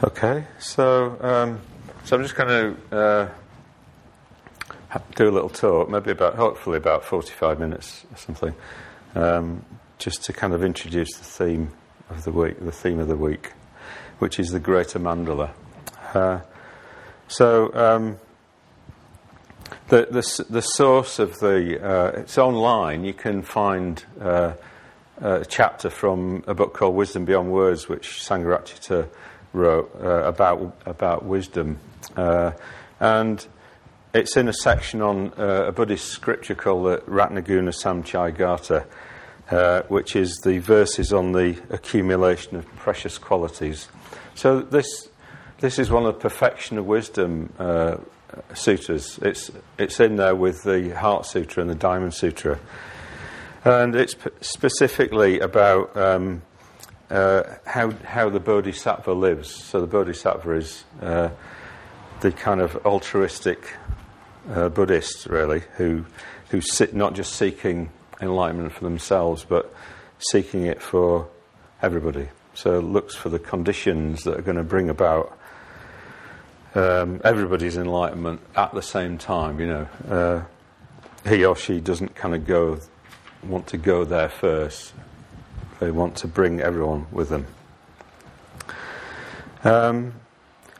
Okay, so um, so I'm just going to uh, do a little talk, maybe about hopefully about 45 minutes or something, um, just to kind of introduce the theme of the week, the theme of the week, which is the Greater Mandala. Uh, so um, the, the the source of the uh, it's online. You can find. Uh, a chapter from a book called Wisdom Beyond Words, which Sangharakshita wrote uh, about about wisdom, uh, and it's in a section on uh, a Buddhist scripture called the Ratnaguna Samchaya uh, which is the verses on the accumulation of precious qualities. So this this is one of the perfection of wisdom uh, sutras. It's it's in there with the Heart Sutra and the Diamond Sutra, and it's p- specifically about. Um, uh, how, how the bodhisattva lives. So the bodhisattva is uh, the kind of altruistic uh, Buddhist, really, who, who sit not just seeking enlightenment for themselves, but seeking it for everybody. So looks for the conditions that are going to bring about um, everybody's enlightenment at the same time. You know, uh, he or she doesn't kind of go want to go there first. They want to bring everyone with them. Um,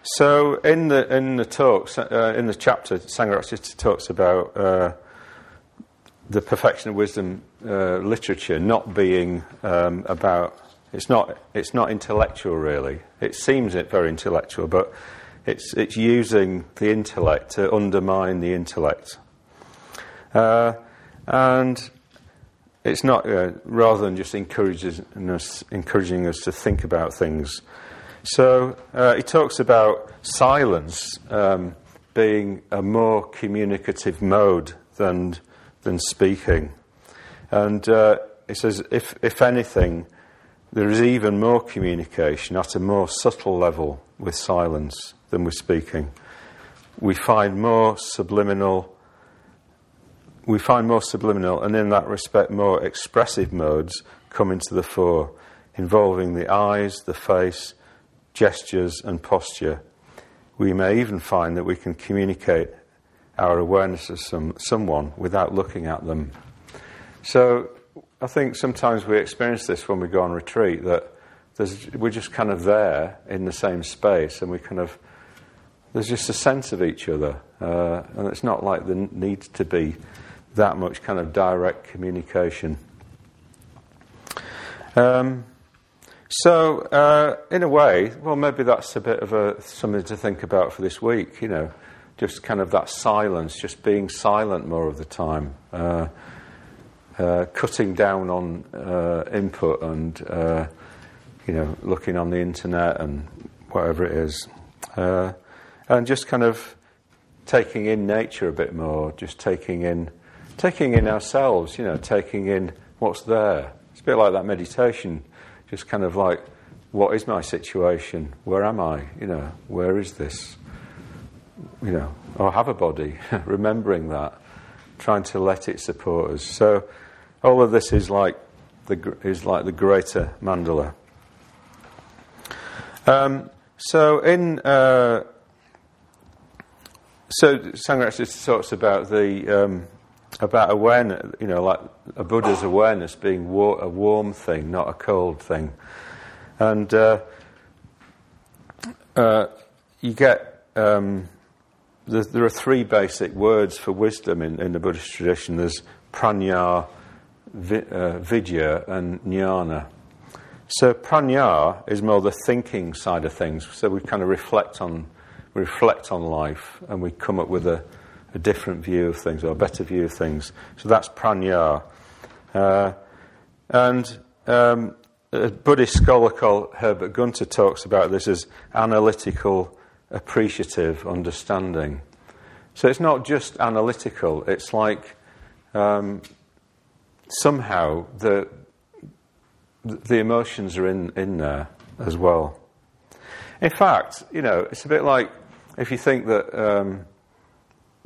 so in the in the talks uh, in the chapter, Sangharakshita talks about uh, the perfection of wisdom uh, literature not being um, about. It's not. It's not intellectual really. It seems it very intellectual, but it's it's using the intellect to undermine the intellect. Uh, and it's not uh, rather than just encouraging us, encouraging us to think about things. So uh, he talks about silence um, being a more communicative mode than than speaking, and uh, he says if if anything, there is even more communication at a more subtle level with silence than with speaking. We find more subliminal we find more subliminal and, in that respect, more expressive modes come into the fore, involving the eyes, the face, gestures, and posture. We may even find that we can communicate our awareness of some, someone without looking at them. So, I think sometimes we experience this when we go on retreat that we're just kind of there in the same space and we kind of there's just a sense of each other uh, and it's not like there needs to be that much kind of direct communication. Um, so, uh, in a way, well, maybe that's a bit of a something to think about for this week. You know, just kind of that silence, just being silent more of the time, uh, uh, cutting down on uh, input, and uh, you know, looking on the internet and whatever it is, uh, and just kind of taking in nature a bit more, just taking in taking in ourselves, you know, taking in what's there. It's a bit like that meditation, just kind of like, what is my situation? Where am I? You know, where is this? You know, I have a body, remembering that, trying to let it support us. So, all of this is like the is like the greater mandala. Um, so in uh, so Sangharakshita talks about the um, about awareness, you know, like a Buddha's awareness being a warm thing, not a cold thing. And uh, uh, you get, um, there, are three basic words for wisdom in, in the Buddhist tradition there's prajna, vi, uh, vidya, and jnana. So prajna is more the thinking side of things. So we kind of reflect on, reflect on life and we come up with a a different view of things or a better view of things. So that's prajna. Uh, and um, a Buddhist scholar called Herbert Guenther talks about this as analytical, appreciative understanding. So it's not just analytical, it's like um, somehow the, the emotions are in, in there as well. In fact, you know, it's a bit like if you think that. Um,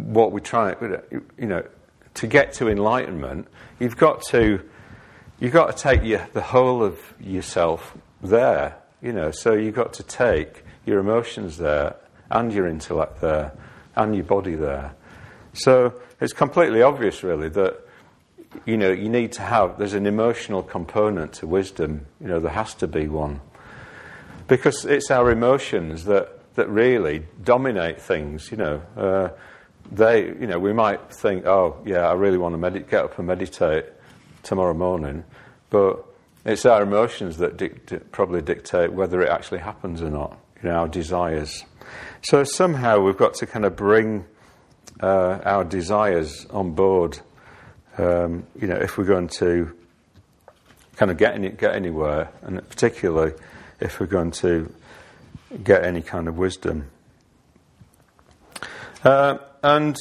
what we try, you know, to get to enlightenment, you've got to, you've got to take your, the whole of yourself there. you know. So you've got to take your emotions there and your intellect there and your body there. So it's completely obvious, really, that you know you need to have. There's an emotional component to wisdom. You know, there has to be one because it's our emotions that that really dominate things. You know, uh, they. You know, we might think, oh yeah, I really want to med- get up and meditate tomorrow morning, but it's our emotions that probably dictate whether it actually happens or not. You know, our desires. So somehow we've got to kind of bring uh, our desires on board. Um, you know, if we're going to kind of get any, get anywhere, and particularly if we're going to get any kind of wisdom. Uh, and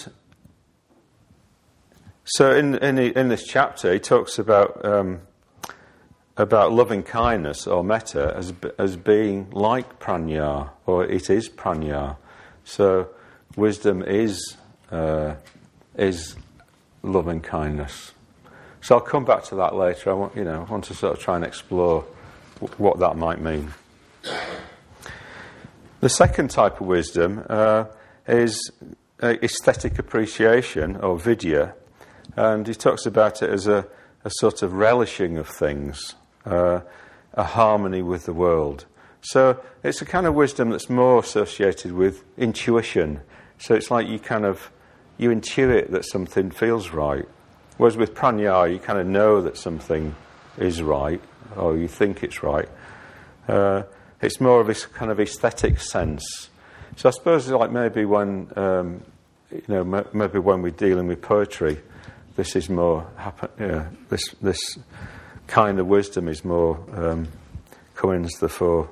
so, in, in, in, this chapter, he talks about um, about loving kindness or metta as as being like prajna, or it is prajna. So, wisdom is uh, is loving kindness. So I'll come back to that later. I want, you know, I want to sort of try and explore w- what that might mean. The second type of wisdom uh, is uh, aesthetic appreciation or vidya, and he talks about it as a, a sort of relishing of things, uh, a harmony with the world. So it's a kind of wisdom that's more associated with intuition. So it's like you kind of you intuit that something feels right. Whereas with prajna, you kind of know that something is right, or you think it's right. Uh, it's more of this kind of aesthetic sense. So I suppose like maybe when um, you know m- maybe when we're dealing with poetry, this is more happen- yeah, this this kind of wisdom is more um, coming to the fore.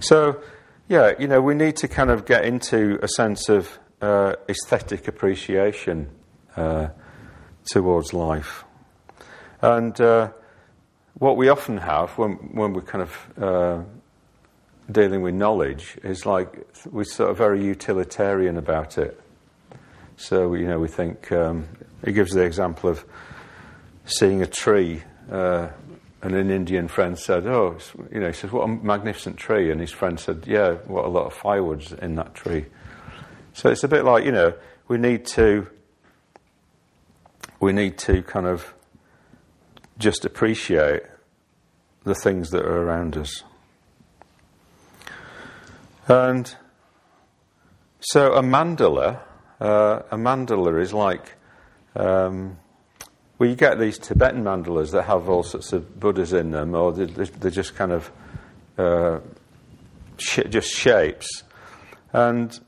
So yeah, you know we need to kind of get into a sense of uh, aesthetic appreciation uh, towards life. And uh, what we often have when, when we're kind of uh, dealing with knowledge is like we're sort of very utilitarian about it. So, you know, we think, um, it gives the example of seeing a tree. Uh, and an Indian friend said, "Oh, you know," he says, "What a magnificent tree!" And his friend said, "Yeah, what a lot of firewood's in that tree." So it's a bit like, you know, we need to we need to kind of just appreciate the things that are around us. And so a mandala, uh, a mandala is like, um, well, you get these Tibetan mandalas that have all sorts of Buddhas in them, or they're, they're just kind of uh, sh- just shapes. And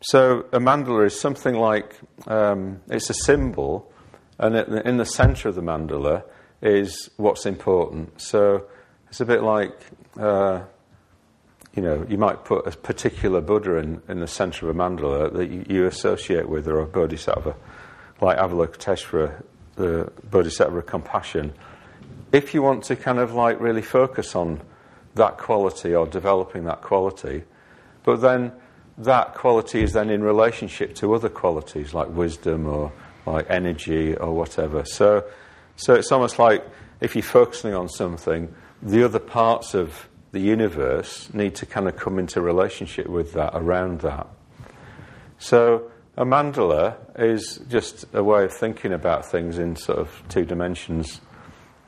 so a mandala is something like um, it's a symbol, and in the center of the mandala is what's important. So it's a bit like uh, you know you might put a particular Buddha in, in the center of a mandala that you, you associate with, or a bodhisattva, like Avalokiteshvara, the bodhisattva of compassion. If you want to kind of like really focus on that quality or developing that quality, but then that quality is then in relationship to other qualities like wisdom or like energy or whatever. So, so it's almost like if you're focusing on something, the other parts of the universe need to kind of come into relationship with that, around that. So, a mandala is just a way of thinking about things in sort of two dimensions.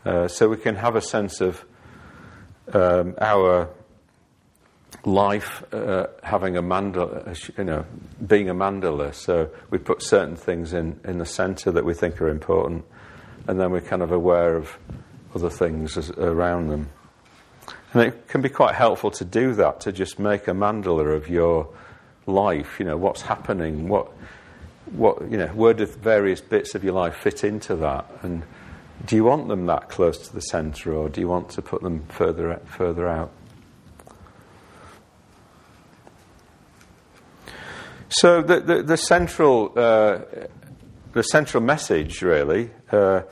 Uh, so we can have a sense of um, our life uh, having a mandala, you know, being a mandala. So we put certain things in, in the center that we think are important, and then we're kind of aware of other things as, around them. And it can be quite helpful to do that, to just make a mandala of your life, you know, what's happening, what, what, you know, where do various bits of your life fit into that? And do you want them that close to the center, or do you want to put them further, further out? So the, the, the central uh, the central message really uh,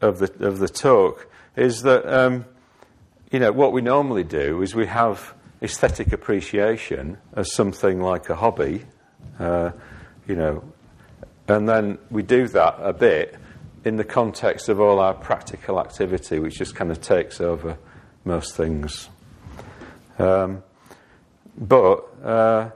of the of the talk is that um, you know what we normally do is we have aesthetic appreciation as something like a hobby, uh, you know, and then we do that a bit in the context of all our practical activity, which just kind of takes over most things. Um, but uh,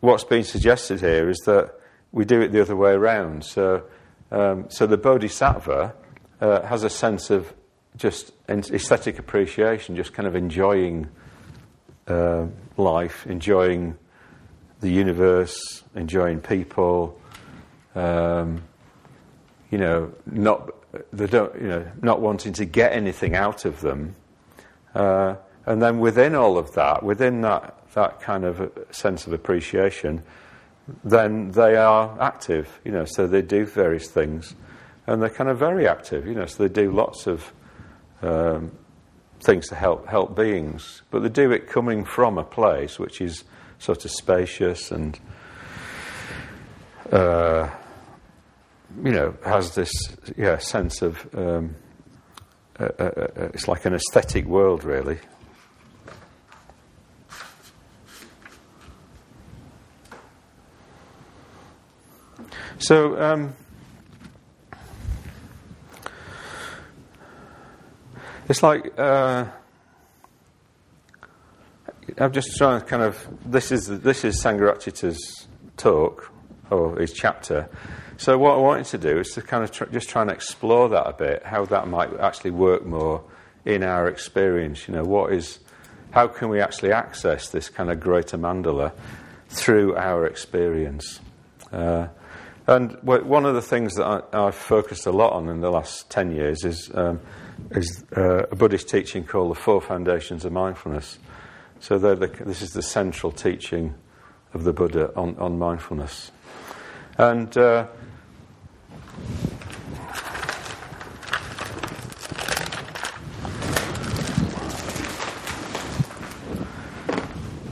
what's being suggested here is that we do it the other way around. So, um, so the bodhisattva uh, has a sense of just aesthetic appreciation, just kind of enjoying uh, life, enjoying the universe, enjoying people. Um, you know, not they don't, you know, not wanting to get anything out of them. Uh, and then within all of that, within that that kind of sense of appreciation, then they are active. You know, so they do various things, and they're kind of very active. You know, so they do lots of um, things to help help beings, but they do it coming from a place which is sort of spacious and uh, you know has this yeah sense of um, uh, uh, uh, it's like an aesthetic world really. So. Um, It's like uh, I'm just trying to kind of this is this is Sangharakshita's talk or his chapter. So what I wanted to do is to kind of tr- just try and explore that a bit, how that might actually work more in our experience. You know, what is how can we actually access this kind of greater mandala through our experience? Uh, and one of the things that I, have focused a lot on in the last 10 years is um, is uh, a Buddhist teaching called the Four Foundations of Mindfulness. So the, this is the central teaching of the Buddha on, on mindfulness. And uh,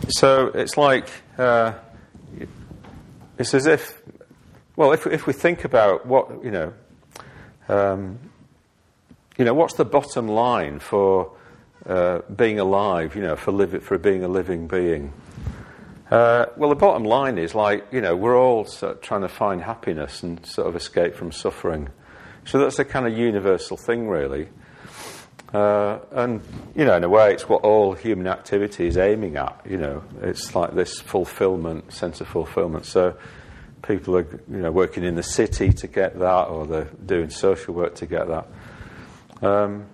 so it's like uh, it's as if, well, if if we think about what you know. Um, you know, what's the bottom line for uh, being alive, you know, for, live, for being a living being? Uh, well, the bottom line is like, you know, we're all sort of trying to find happiness and sort of escape from suffering. So that's a kind of universal thing, really. Uh, and, you know, in a way, it's what all human activity is aiming at, you know. It's like this fulfillment, sense of fulfillment. So people are, you know, working in the city to get that, or they're doing social work to get that. Um,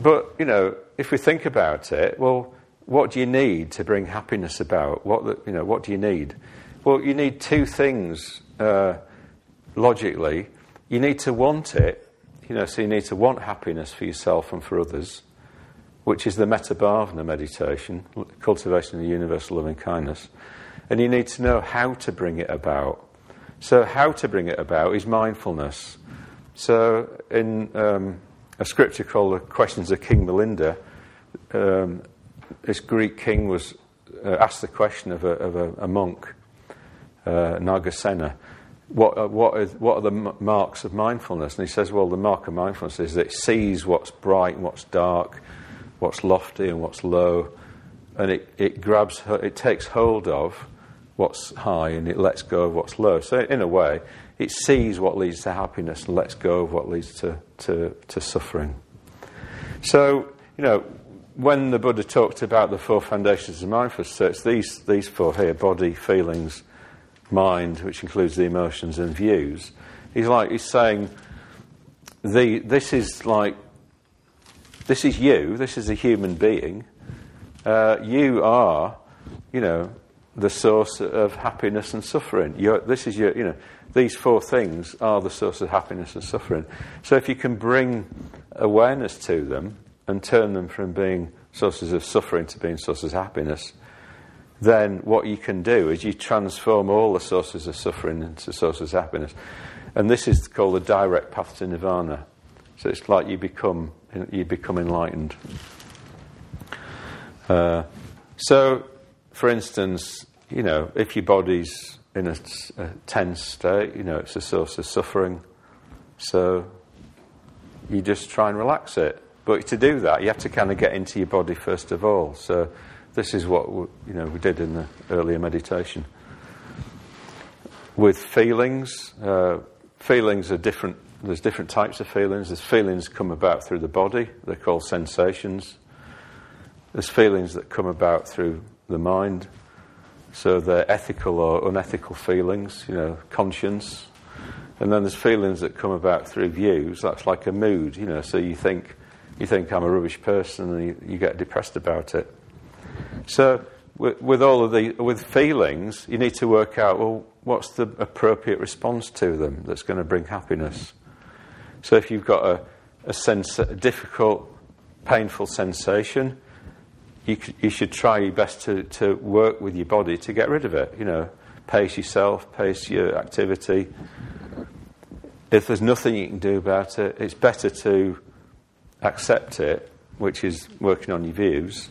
but, you know, if we think about it, well, what do you need to bring happiness about? What, the, you know, what do you need? Well, you need two things uh, logically. You need to want it, you know, so you need to want happiness for yourself and for others, which is the metta bhavana meditation, cultivation of universal loving kindness. And you need to know how to bring it about. So, how to bring it about is mindfulness. So, in um, a scripture called The Questions of King Milinda. Um, this Greek king was uh, asked the question of a, of a, a monk, uh, Nagasena, what, uh, what, is, what are the m- marks of mindfulness? And he says, well, the mark of mindfulness is that it sees what's bright and what's dark, what's lofty and what's low, and it, it grabs, it takes hold of what's high and it lets go of what's low. So, in a way, it sees what leads to happiness and lets go of what leads to, to, to suffering. So, you know, when the Buddha talked about the four foundations of mindfulness, so it's these, these four here body, feelings, mind, which includes the emotions and views. He's like, he's saying, the, this is like, this is you, this is a human being. Uh, you are, you know, the source of happiness and suffering. This is your, you know, these four things are the source of happiness and suffering. So if you can bring awareness to them and turn them from being sources of suffering to being sources of happiness, then what you can do is you transform all the sources of suffering into sources of happiness. And this is called the direct path to nirvana. So it's like you become you become enlightened. Uh, so, for instance, you know, if your body's in a, a tense state, you know, it's a source of suffering. So you just try and relax it. But to do that, you have to kind of get into your body first of all. So this is what we, you know we did in the earlier meditation. With feelings, uh, feelings are different. There's different types of feelings. There's feelings come about through the body. They're called sensations. there's feelings that come about through the mind. So they're ethical or unethical feelings, you know, conscience. And then there's feelings that come about through views. That's like a mood, you know. So you think, you think I'm a rubbish person, and you, you get depressed about it. So with, with all of the with feelings, you need to work out well, what's the appropriate response to them that's going to bring happiness. So if you've got a, a, sense, a difficult, painful sensation, you, you should try your best to, to work with your body to get rid of it. You know, pace yourself, pace your activity. If there's nothing you can do about it, it's better to accept it, which is working on your views,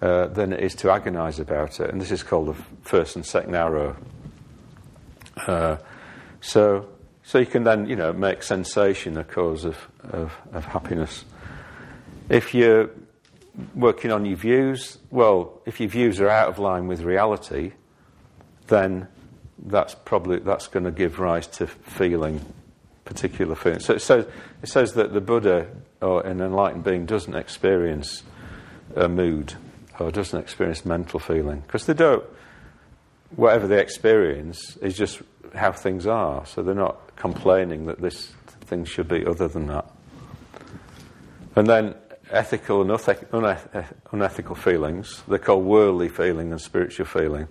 uh, than it is to agonise about it. And this is called the first and second arrow. Uh, so, so you can then, you know, make sensation a cause of, of, of happiness. If you're working on your views, well, if your views are out of line with reality, then that's probably that's going to give rise to feeling particular feelings. So it says that the Buddha or an enlightened being doesn't experience a mood or doesn't experience mental feeling because they don't. Whatever they experience is just how things are. So they're not complaining that this thing should be other than that. And then ethical and unethical feelings. They're called worldly feeling and spiritual feeling.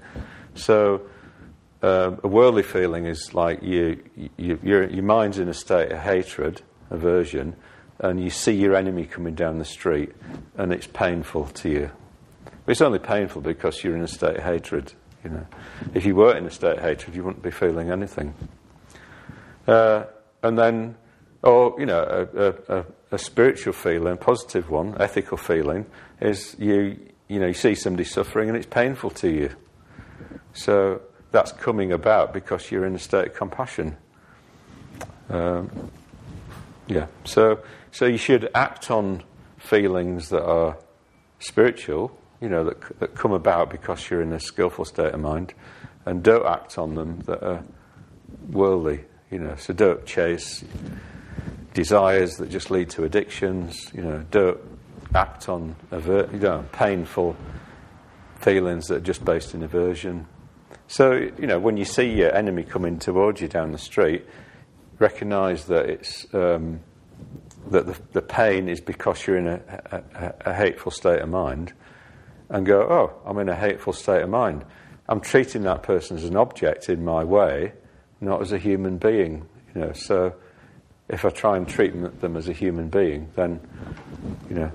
So, uh, a worldly feeling is like you, you, your, your mind's in a state of hatred, aversion, and you see your enemy coming down the street, and it's painful to you. But it's only painful because you're in a state of hatred. You know, if you weren't in a state of hatred, you wouldn't be feeling anything. Uh, and then, or you know, a, a, a spiritual feeling, positive one, ethical feeling, is you you know you see somebody suffering and it's painful to you. So that's coming about because you're in a state of compassion. Um, yeah. So so you should act on feelings that are spiritual, you know, that that come about because you're in a skillful state of mind, and don't act on them that are worldly. You know, so don't chase desires that just lead to addictions. You know, don't act on aver- you know, painful feelings that are just based in aversion. So, you know, when you see your enemy coming towards you down the street, recognise that it's um, that the, the, pain is because you're in a, a, a, hateful state of mind, and go, oh, I'm in a hateful state of mind. I'm treating that person as an object in my way, not as a human being. You know, so if I try and treat them as a human being, then, you know,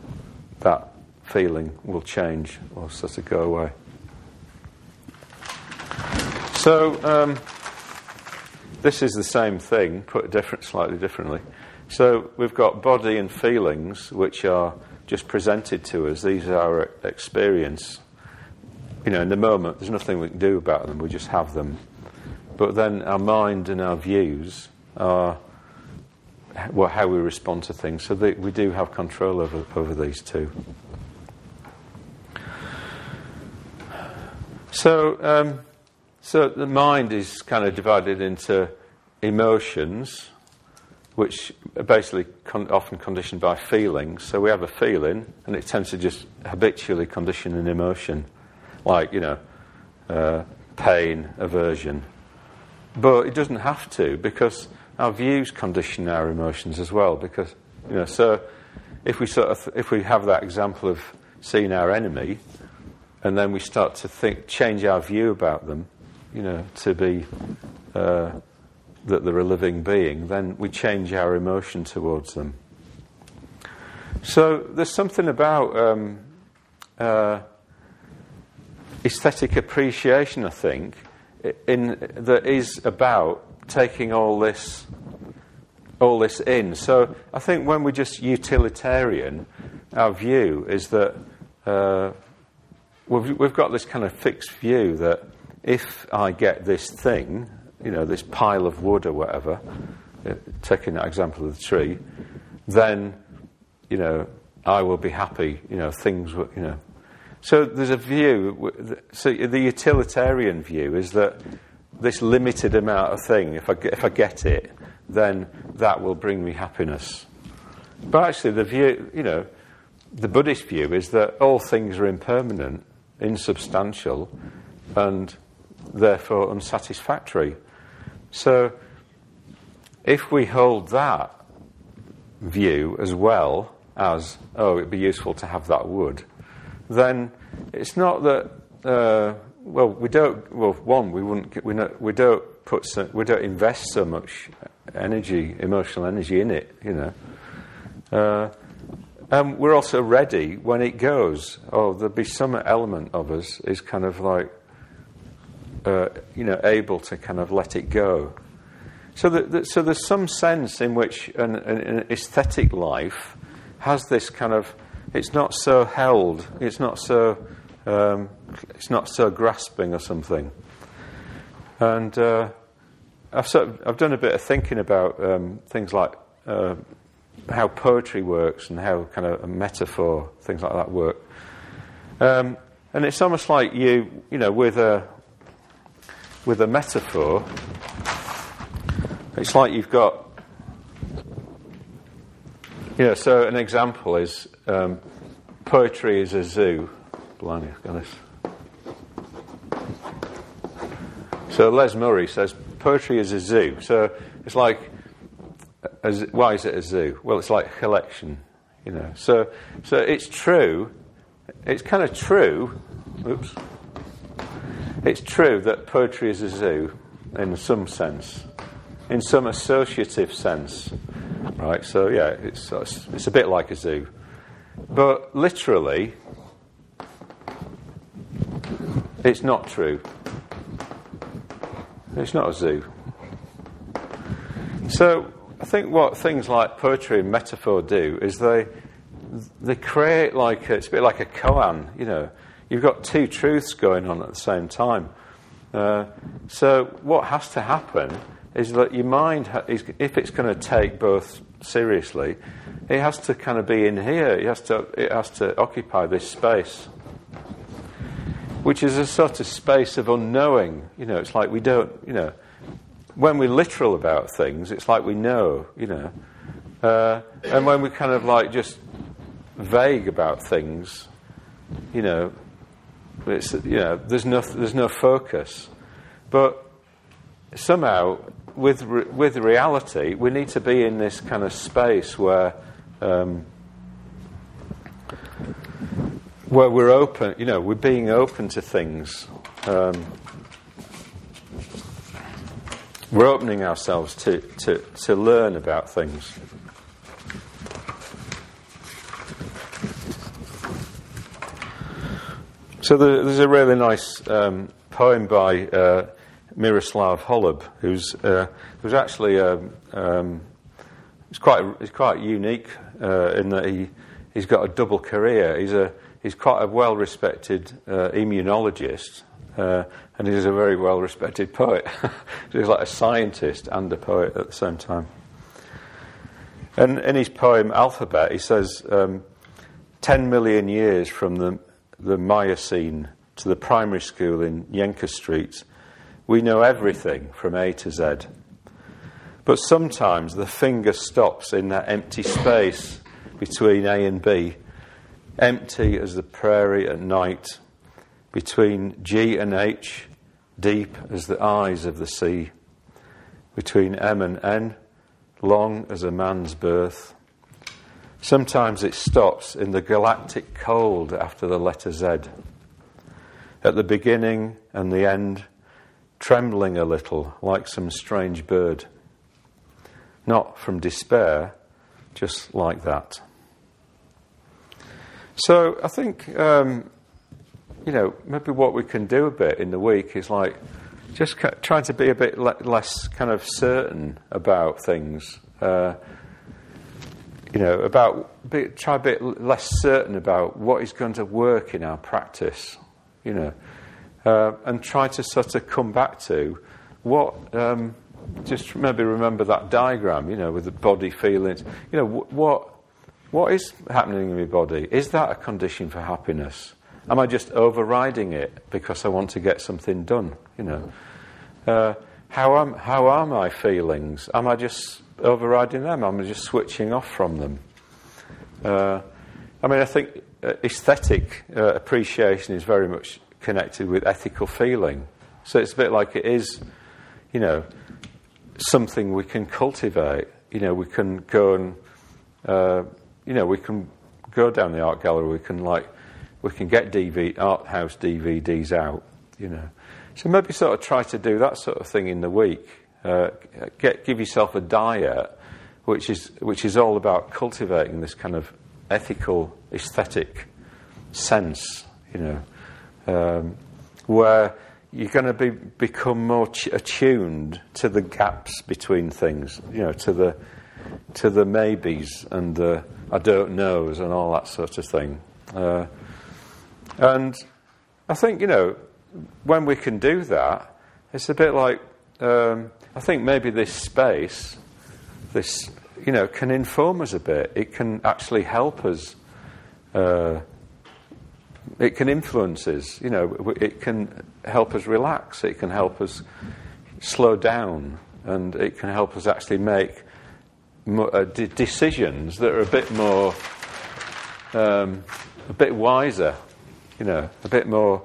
that feeling will change or sort of go away. So, um, this is the same thing, put different, slightly differently. So, we've got body and feelings, which are just presented to us. These are our experience. You know, in the moment, there's nothing we can do about them, we just have them. But then our mind and our views are well, how we respond to things. So that we do have control over, over these two. So, um, so the mind is kind of divided into emotions, which are basically con- often conditioned by feelings. So we have a feeling, and it tends to just habitually condition an emotion, like you know, uh, pain, aversion. But it doesn't have to because our views condition our emotions as well. Because you know, so if we sort of if we have that example of seeing our enemy, and then we start to think change our view about them, you know, to be uh, that they're a living being, then we change our emotion towards them. So there's something about um, uh, aesthetic appreciation, I think, in, that is about taking all this all this in. So I think when we're just utilitarian, our view is that uh, we've, we've got this kind of fixed view that if I get this thing, you know, this pile of wood or whatever, uh, taking that example of the tree, then, you know, I will be happy. You know, things, you know. So there's a view. So the utilitarian view is that this limited amount of thing, if I, if I get it, then that will bring me happiness. But actually, the view, you know, the Buddhist view is that all things are impermanent, insubstantial, and therefore unsatisfactory. So, if we hold that view as well as, oh, it'd be useful to have that wood, then it's not that, uh, well, we don't, well, one, we wouldn't, we, not, we don't put, so, we don't invest so much energy, emotional energy in it, you know. Uh, and we're also ready when it goes. Oh, there'll be some element of us is kind of like, uh, you know, able to kind of let it go. So, that, so there's some sense in which an, an, aesthetic life has this kind of, it's not so held, it's not so, um, it's not so grasping or something. And uh, I've, sort of, I've done a bit of thinking about um, things like uh, how poetry works and how kind of a metaphor, things like that work. Um, and it's almost like you, you know, with a with a metaphor, it's like you've got, you know, so an example is um, poetry is a zoo. Blimey, this. So Les Murray says poetry is a zoo. So it's like, a, why is it a zoo? Well, it's like a collection, you know. So, so it's true. It's kind of true. Oops. It's true that poetry is a zoo in some sense in some associative sense, right? So yeah, it's it's a bit like a zoo, but literally, it's not true. It's not a zoo. So I think what things like poetry and metaphor do is they they create like a, it's a bit like a koan, you know. You've got two truths going on at the same time. Uh, so what has to happen is that your mind, if it's going to take both seriously, it has to kind of be in here. It has to, it has to occupy this space, which is a sort of space of unknowing. You know, it's like we don't, you know, when we're literal about things, it's like we know, you know. Uh, and when we're kind of like just vague about things, you know, it's, you know, there's no, there's no focus. But somehow with, re- with reality, we need to be in this kind of space where, um, where we're open, you know, we're being open to things. Um, we're opening ourselves to, to, to learn about things. So there's a really nice um, poem by uh, Miroslav Holub, who's uh, who's actually um, um, he's quite he's quite unique uh, in that he he's got a double career. He's a he's quite a well respected uh, immunologist, uh, and he's a very well respected poet. he's like a scientist and a poet at the same time. And in his poem Alphabet, he says, um, 10 million years from the, the Miocene to the primary school in Yenka Street, we know everything from A to Z. But sometimes the finger stops in that empty space between A and B, empty as the prairie at night, between G and H, deep as the eyes of the sea, between M and N, long as a man's birth. Sometimes it stops in the galactic cold after the letter Z. At the beginning and the end, trembling a little like some strange bird. Not from despair, just like that. So I think, um, you know, maybe what we can do a bit in the week is like just trying to be a bit le- less kind of certain about things. Uh, you know, about be, try a bit less certain about what is going to work in our practice. You know, uh, and try to sort of come back to what. Um, just maybe remember that diagram, you know, with the body feelings. You know, what what is happening in my body? Is that a condition for happiness? Am I just overriding it because I want to get something done? You know, uh, how am how are my feelings? Am I just overriding them? Am I just switching off from them? Uh, I mean, I think uh, aesthetic uh, appreciation is very much connected with ethical feeling. So it's a bit like it is, you know, something we can cultivate. You know, we can go and, uh, you know, we can go down the art gallery. We can like, we can get DV, art house DVDs out. You know, so maybe sort of try to do that sort of thing in the week. Uh, get give yourself a diet, which is which is all about cultivating this kind of ethical, aesthetic sense. You know, um, where you're going to be, become more attuned to the gaps between things, you know, to the to the maybes and the I don't knows and all that sort of thing. Uh, and I think you know when we can do that, it's a bit like um, I think maybe this space, this you know, can inform us a bit. It can actually help us. Uh, it can influence us. You know, it can help us relax. It can help us slow down, and it can help us actually make more, uh, d- decisions that are a bit more, um, a bit wiser. You know, a bit more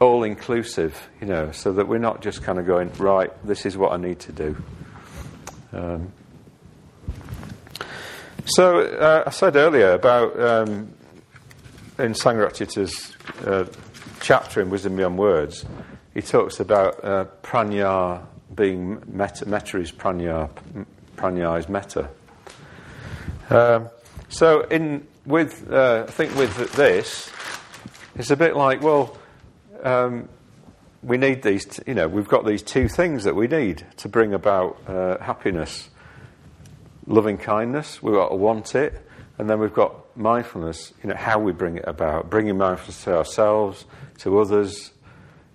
all-inclusive. You know, so that we're not just kind of going right. This is what I need to do. Um, so uh, I said earlier about um, in Sangharakshita's uh, chapter in Wisdom Beyond Words, he talks about uh, prajna being. Metta is prajna. Prajna is metta. Um, so in with uh, I think with this, it's a bit like well. Um, we need these, t- you know, we've got these two things that we need to bring about uh, happiness loving kindness, we've got to want it, and then we've got mindfulness, you know, how we bring it about, bringing mindfulness to ourselves, to others,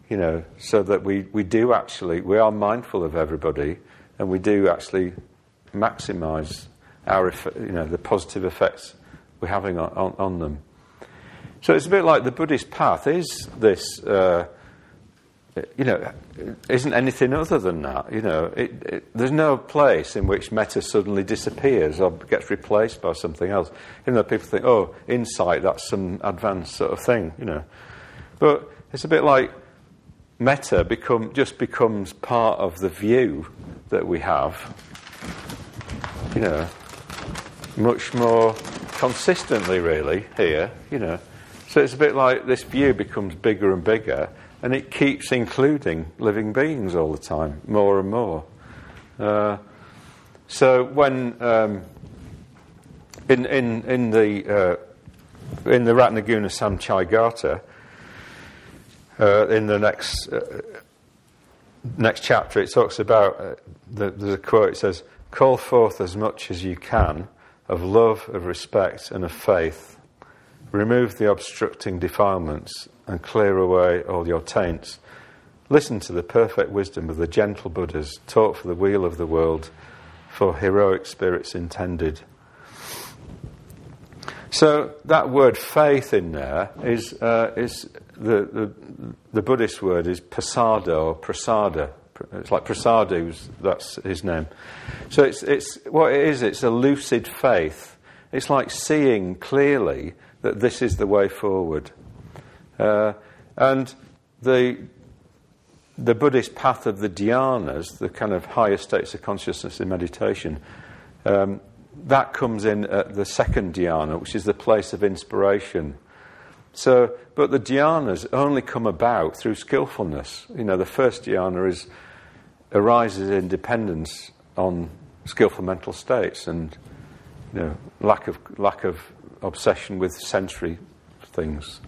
you know, so that we, we do actually, we are mindful of everybody, and we do actually maximize our, you know, the positive effects we're having on, on, on them. So it's a bit like the Buddhist path is this. Uh, you know, isn't anything other than that. You know, it, it, there's no place in which metta suddenly disappears or gets replaced by something else. Even though people think, oh, insight, that's some advanced sort of thing, you know. But it's a bit like metta become, just becomes part of the view that we have, you know, much more consistently, really, here, you know. So it's a bit like this view becomes bigger and bigger and it keeps including living beings all the time, more and more. Uh, so when um, in, in, in the uh, in the Ratnaguna Samchayagata, uh, in the next uh, next chapter, it talks about uh, the, there's a quote. It says, "Call forth as much as you can of love, of respect, and of faith. Remove the obstructing defilements, and clear away all your taints. Listen to the perfect wisdom of the gentle Buddhas taught for the weal of the world, for heroic spirits intended. So that word faith in there is, uh, is the, the, the, Buddhist word is pasada or prasada. It's like Prasadu, that's his name. So it's, it's, what it is, it's a lucid faith. It's like seeing clearly that this is the way forward. Uh, and the, the Buddhist path of the dhyanas, the kind of higher states of consciousness in meditation, um, that comes in at the second dhyana, which is the place of inspiration. So, but the dhyanas only come about through skillfulness. You know, the first dhyana is arises in dependence on skillful mental states and you know, lack of lack of obsession with sensory things.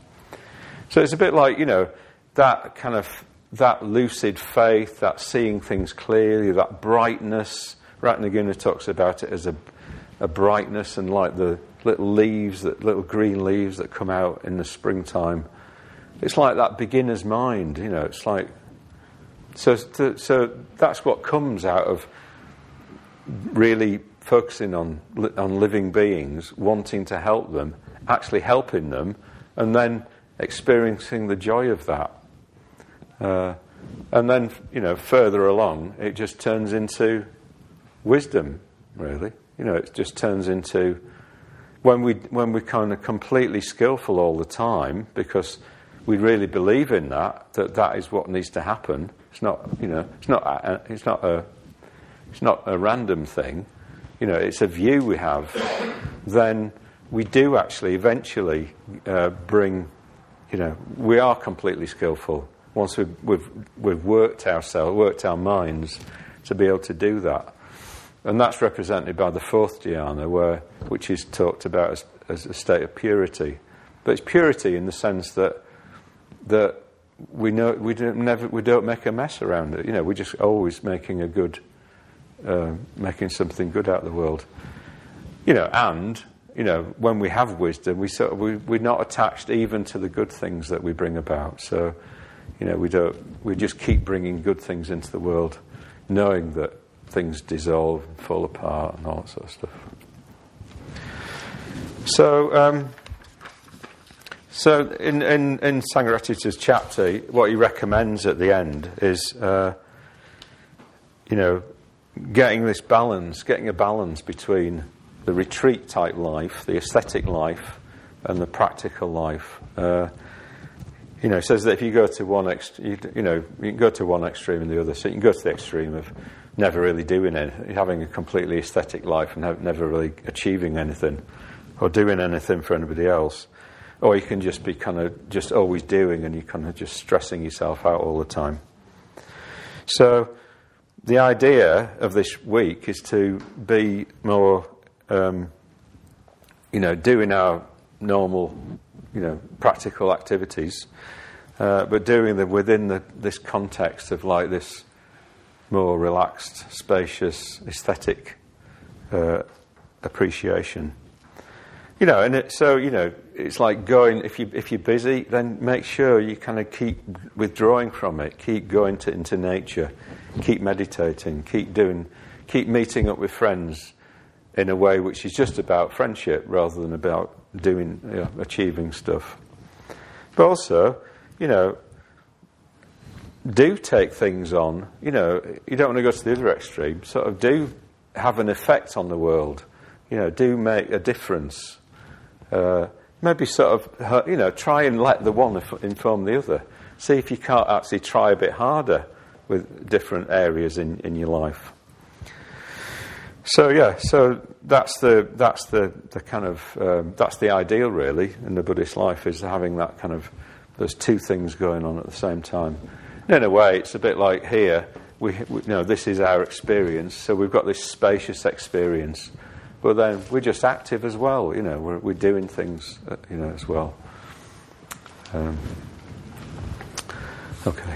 So it's a bit like, you know, that kind of that lucid faith, that seeing things clearly, that brightness. Ratnaguna talks about it as a, a brightness and like the little leaves, that little green leaves that come out in the springtime. It's like that beginner's mind, you know. It's like so. To, so that's what comes out of really focusing on on living beings, wanting to help them, actually helping them, and then experiencing the joy of that. Uh, and then, you know, further along, it just turns into wisdom, really. You know, it just turns into when we when we're kind of completely skillful all the time because we really believe in that that that is what needs to happen. It's not you know it's not a, it's not a it's not a random thing. You know, it's a view we have. Then we do actually eventually uh, bring. You know, we are completely skillful once we've, we've, we've worked ourselves, worked our minds to be able to do that. And that's represented by the fourth dhyana, where, which is talked about as, as a state of purity. But it's purity in the sense that, that we, know, we, don't never, we don't make a mess around it. You know, we're just always making a good, uh, making something good out of the world. You know, and, you know, when we have wisdom, we sort of, we, we're not attached even to the good things that we bring about. So, you know, we don't, we just keep bringing good things into the world, knowing that things dissolve and fall apart and all that sort of stuff. So, um, so in, in, in Sangharakshita's chapter, what he recommends at the end is, uh, you know, getting this balance, getting a balance between the retreat type life, the aesthetic life, and the practical life. Uh, you know, says that if you go to one, ex- you, you, know, you can go to one extreme and the other. So you can go to the extreme of never really doing it, having a completely aesthetic life and never really achieving anything or doing anything for anybody else. Or you can just be kind of just always doing and you're kind of just stressing yourself out all the time. So the idea of this week is to be more, um, you know, doing our normal, you know, practical activities, uh, but doing them within the, this context of like this more relaxed, spacious, aesthetic uh, appreciation. You know, and it, so you know, it's like going. If you if you're busy, then make sure you kind of keep withdrawing from it. Keep going to, into nature. Keep meditating. Keep doing. Keep meeting up with friends in a way which is just about friendship rather than about doing you know, achieving stuff. But also, you know, do take things on. You know, you don't want to go to the other extreme. Sort of do have an effect on the world. You know, do make a difference. Uh, maybe sort of, you know, try and let the one inform the other. See if you can't actually try a bit harder with different areas in, in your life. So yeah, so that's the that's the, the kind of um, that's the ideal really in the Buddhist life is having that kind of those two things going on at the same time in a way, it's a bit like here. We, we, you know, this is our experience, so we've got this spacious experience, but then we're just active as well. You know, we're, we're doing things, uh, you know, as well. Um, okay.